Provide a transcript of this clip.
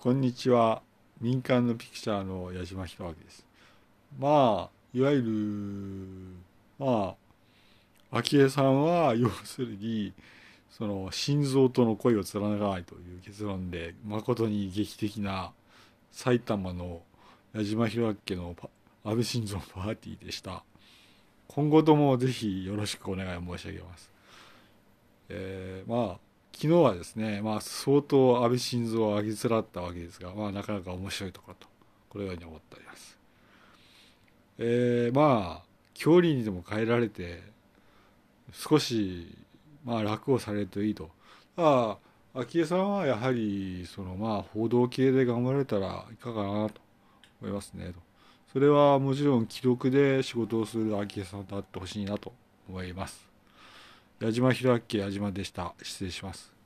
こんにちは。民間のピクチャーの矢島弘明です。まあ、いわゆる、まあ、昭恵さんは、要するに、その、心臓との恋を貫かないという結論で、誠に劇的な埼玉の矢島弘明の安倍晋三パーティーでした。今後ともぜひよろしくお願い申し上げます。えー、まあ、昨日はですね、まあ、相当安倍晋三を上げつらったわけですが、まあ、なかなか面白いところと、このように思っております。えー、まあ、距離にでも変えられて、少し、まあ、楽をされるといいと。あ、昭恵さんはやはり、その、まあ、報道系で頑張れたらいかがかなと思いますね、と。それはもちろん記録で仕事をする昭恵さんであってほしいなと思います。矢島弘明矢島でした。失礼します。